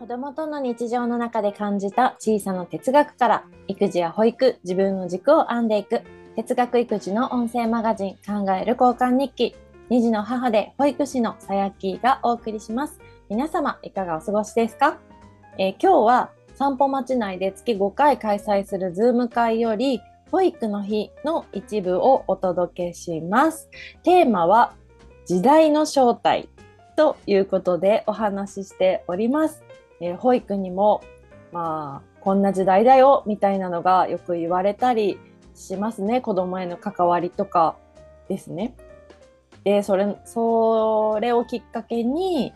子供との日常の中で感じた小さな哲学から育児や保育、自分の軸を編んでいく哲学育児の音声マガジン考える交換日記2児の母で保育士のさやきがお送りします。皆様いかがお過ごしですか、えー、今日は散歩町内で月5回開催するズーム会より保育の日の一部をお届けします。テーマは時代の正体ということでお話ししております。えー、保育にも、まあ、こんな時代だよ、みたいなのがよく言われたりしますね。子供への関わりとかですね。で、それ、それをきっかけに、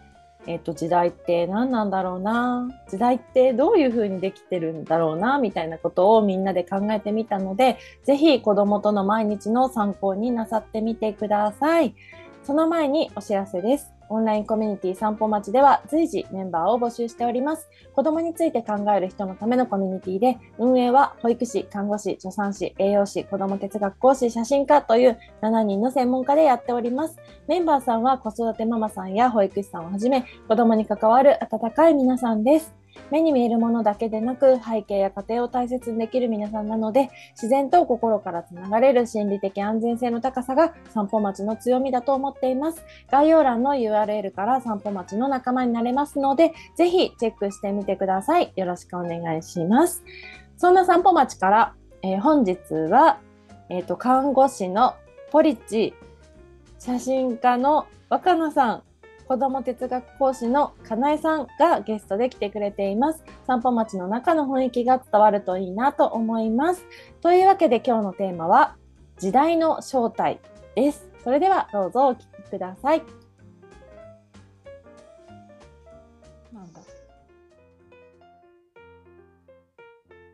え、ー、と、時代って何なんだろうな。時代ってどういう風にできてるんだろうな、みたいなことをみんなで考えてみたので、ぜひ子供との毎日の参考になさってみてください。その前にお知らせです。オンラインコミュニティ散歩町では随時メンバーを募集しております。子供について考える人のためのコミュニティで、運営は保育士、看護師、助産師、栄養士、子供哲学講師、写真家という7人の専門家でやっております。メンバーさんは子育てママさんや保育士さんをはじめ、子供に関わる温かい皆さんです。目に見えるものだけでなく背景や家庭を大切にできる皆さんなので自然と心からつながれる心理的安全性の高さが散歩町の強みだと思っています。概要欄の URL から散歩町の仲間になれますのでぜひチェックしてみてください。よろしくお願いします。そんな散歩町から、えー、本日は、えーと看護師のポリッチ写真家の若菜さん子供哲学講師のかなえさんがゲストで来てくれています。散歩町の中の雰囲気が伝わるといいなと思います。というわけで今日のテーマは時代の正体です。それではどうぞお聞きください。なんだ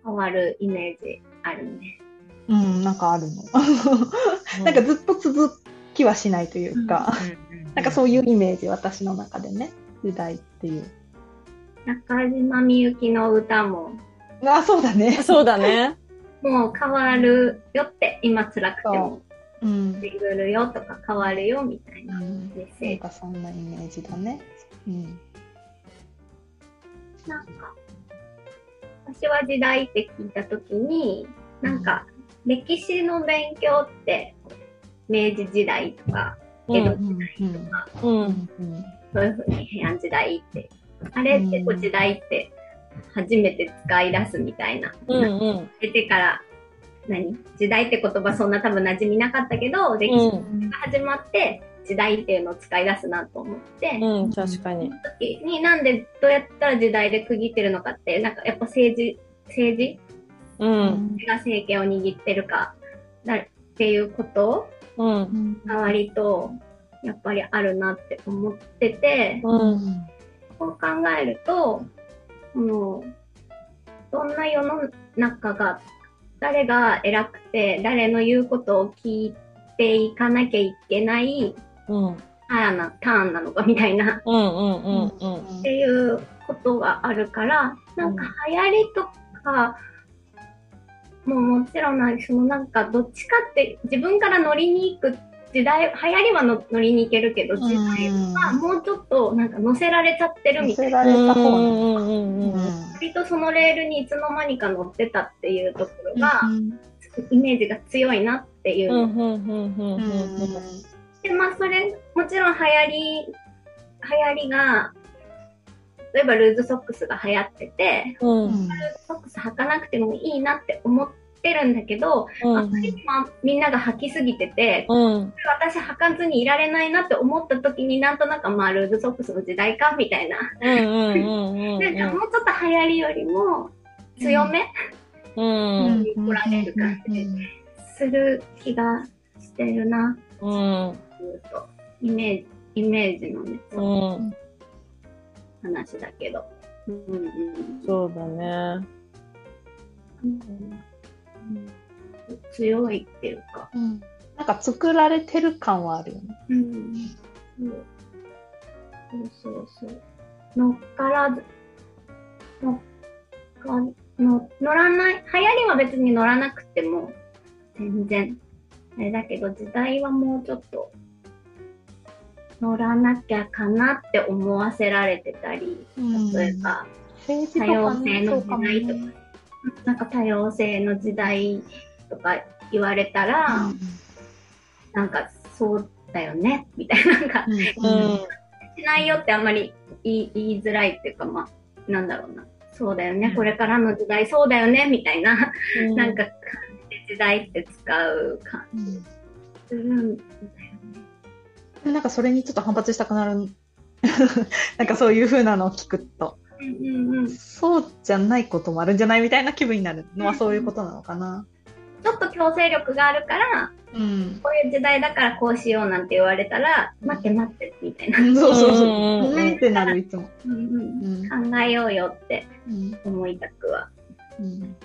変わるイメージあるね。うん、なんかあるの。なんかずっと続きはしないというか。うんなんかそういうイメージ、私の中でね、時代っていう。中島みゆきの歌も。あ、そうだね。そうだね。もう変わるよって、今辛くても。うん、巡るよとか変わるよみたいなメッセージ。そんなイメージだね。うん。なんか、私は時代って聞いたときに、なんか、歴史の勉強って、明治時代とか、江戸時代とか、そういうふうに平安時代って、あれってこう時代って初めて使い出すみたいな。うんうん、出てから何？時代って言葉そんな多分馴染みなかったけど、歴史が始まって、時代っていうのを使い出すなと思って、うん、確かに。時になんでどうやったら時代で区切ってるのかって、なんかやっぱ政治、政治、うん、が政権を握ってるか、だっていうことうん、が割とやっぱりあるなって思ってて、うん、こう考えるともうどんな世の中が誰が偉くて誰の言うことを聞いていかなきゃいけない、うん、タなターンなのかみたいな。っていうことがあるからなんか流行りとかもうもちろんなそのなんかどっちかって自分から乗りに行く時代流行りはの乗りに行けるけど時代はもうちょっとなんか乗せられちゃってるみたいな。割とそのレールにいつの間にか乗ってたっていうところが、イメージが強いなっていう。でまあそれもちろん流行り流行りが例えばルーズソックスが流行ってて、うん、ルーズソックス履かなくてもいいなって思ってるんだけど、うん、あまりみんなが履きすぎてて、うん、私履かずにいられないなって思った時になんとなくまあルーズソックスの時代かみたいな。なんかもうちょっと流行りよりも強め、に来られる感じする気がしてるな。うん、イメージ、イメージのね。うん。話だけど。うん。うん、そうだね、うん、強いっていうか、うん、なんか作られてる感はあるよね。うん、そうそうそう乗っからず、乗っかの乗らない、流行りは別に乗らなくても全然あれだけど時代はもうちょっと乗らなきゃかなって思わせられてたり、例えば多様性の時代とか、なんか多様性の時代とか言われたら、うん、なんかそうだよねみたいな、なんか、うん、しないよってあんまり言い言いづらいっていうか、まあ、なんだろうな。そうだよね、これからの時代そうだよねみたいな、うん、なんか時代って使う感じするんだよね。なんかそれにちょっと反発したくなる。なんかそういう風なのを聞くと、うんうんうん、そうじゃないこともあるんじゃないみたいな気分になるのはそういうことなのかな。ちょっと強制力があるから、うん、こういう時代だからこうしようなんて言われたら、待って待ってみたいな。そうそうそう。うんってなる、いつも。うんうん、考えようよって思いたくは。うん、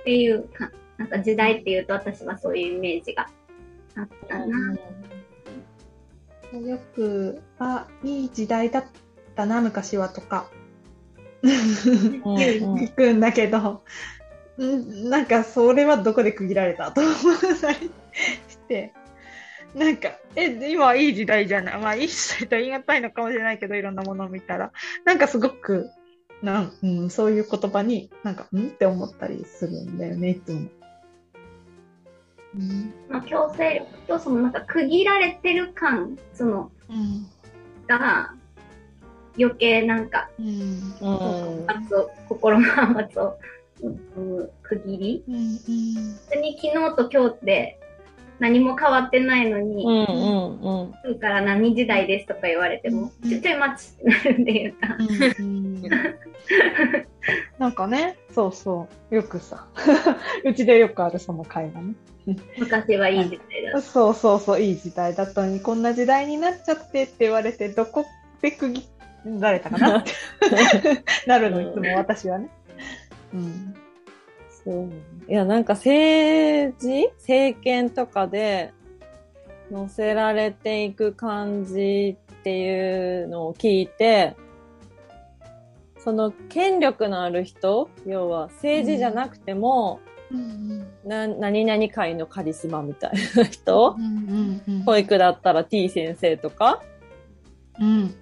っていうか、なんか時代っていうと私はそういうイメージがあったな。よく、あ、いい時代だったな、昔はとか、聞くんだけど、んなんかそれはどこで区切られたと思ったりして、なんか、え、今はいい時代じゃない？まあいい時代と言い難いのかもしれないけど、いろんなものを見たら、なんかすごく、なん、うん、そういう言葉になんか、んって思ったりするんだよね、いつも。うん、まあ、強制力とそのなんか区切られてる感その、うん、が余計なんか、うん、心の反発を、うん、区切り、うんうん、に昨日と今日で何も変わってないのに、うんうんうん、から何時代ですとか言われても、ちょちょい待ちってなるっていうか。なんかね、そうそう、よくさ、うちでよくあるその会話ね。昔はいい時代だそうそうそう、いい時代だったのに、こんな時代になっちゃってって言われて、どこで区切られたかなって なるの、いつも私はね。うん。そう。いや、なんか政治政権とかで乗せられていく感じっていうのを聞いて、その権力のある人、要は政治じゃなくても、うんな何々界のカリスマみたいな人、保育だったら T 先生とか、うん、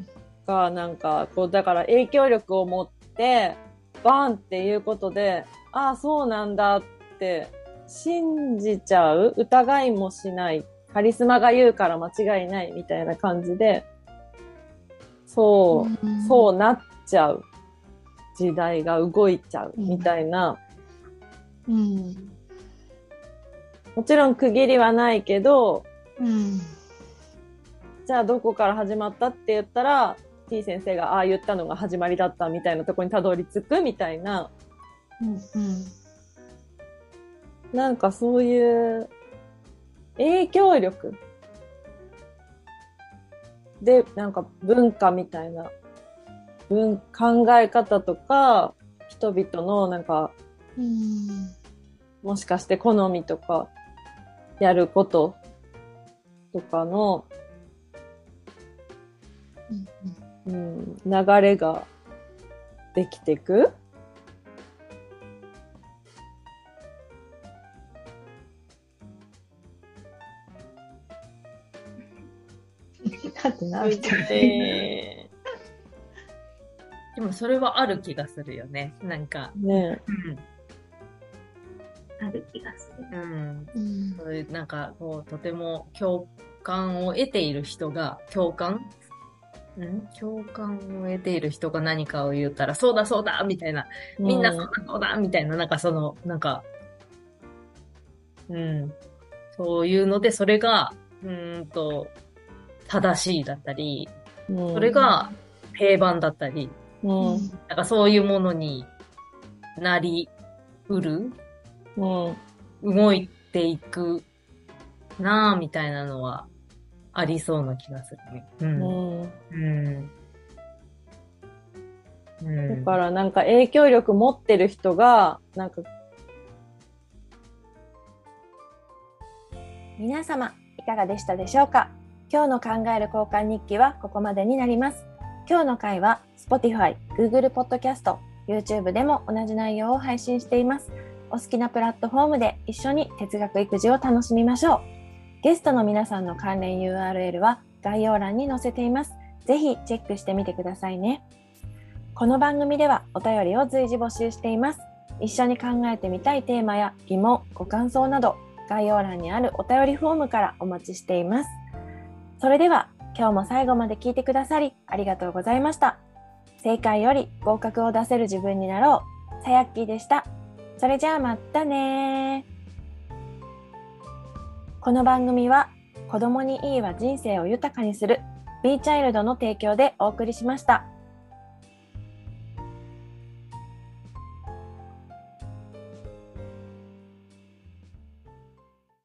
がなんかこうだから影響力を持ってバンっていうことでああそうなんだって信じちゃう疑いもしないカリスマが言うから間違いないみたいな感じでそう、うん、そうなっちゃう。時代が動いちゃうみたいな、うん、もちろん区切りはないけど、うん、じゃあどこから始まったって言ったら T 先生がああ言ったのが始まりだったみたいなとこにたどり着くみたいな、うんうん、なんかそういう影響力でなんか文化みたいな文考え方とか人々のなんかもしかして好みとか、やることとかの、うん、流れができてく？だってなみたいでもそれはある気がするよね。なんか。ね、うんある気がする。うん。うん、なんかこうとても共感を得ている人が共感ん？共感を得ている人が何かを言ったら、そうだそうだみたいな、みんなそうだそうだみたいな、なんかその、なんか、うん、そういうので、それが、うんと、正しいだったり、うん、それが平板だったり、うん、なんかそういうものになりうるう動いていくなぁ、みたいなのはありそうな気がするね。うん。うんうん、だからなんか影響力持ってる人が、なんか、皆様、いかがでしたでしょうか？今日の考える交換日記はここまでになります。今日の回は Spotify、Google Podcast、YouTube でも同じ内容を配信しています。お好きなプラットフォームで一緒に哲学育児を楽しみましょう。ゲストの皆さんの関連 URL は概要欄に載せています。ぜひチェックしてみてくださいね。この番組ではお便りを随時募集しています。一緒に考えてみたいテーマや疑問、ご感想など概要欄にあるお便りフォームからお待ちしています。それでは今日も最後まで聞いてくださりありがとうございました。正解より合格を出せる自分になろう。さやっきーでした。それじゃあまたねこの番組は子供にいいは人生を豊かにする B チャイルドの提供でお送りしました。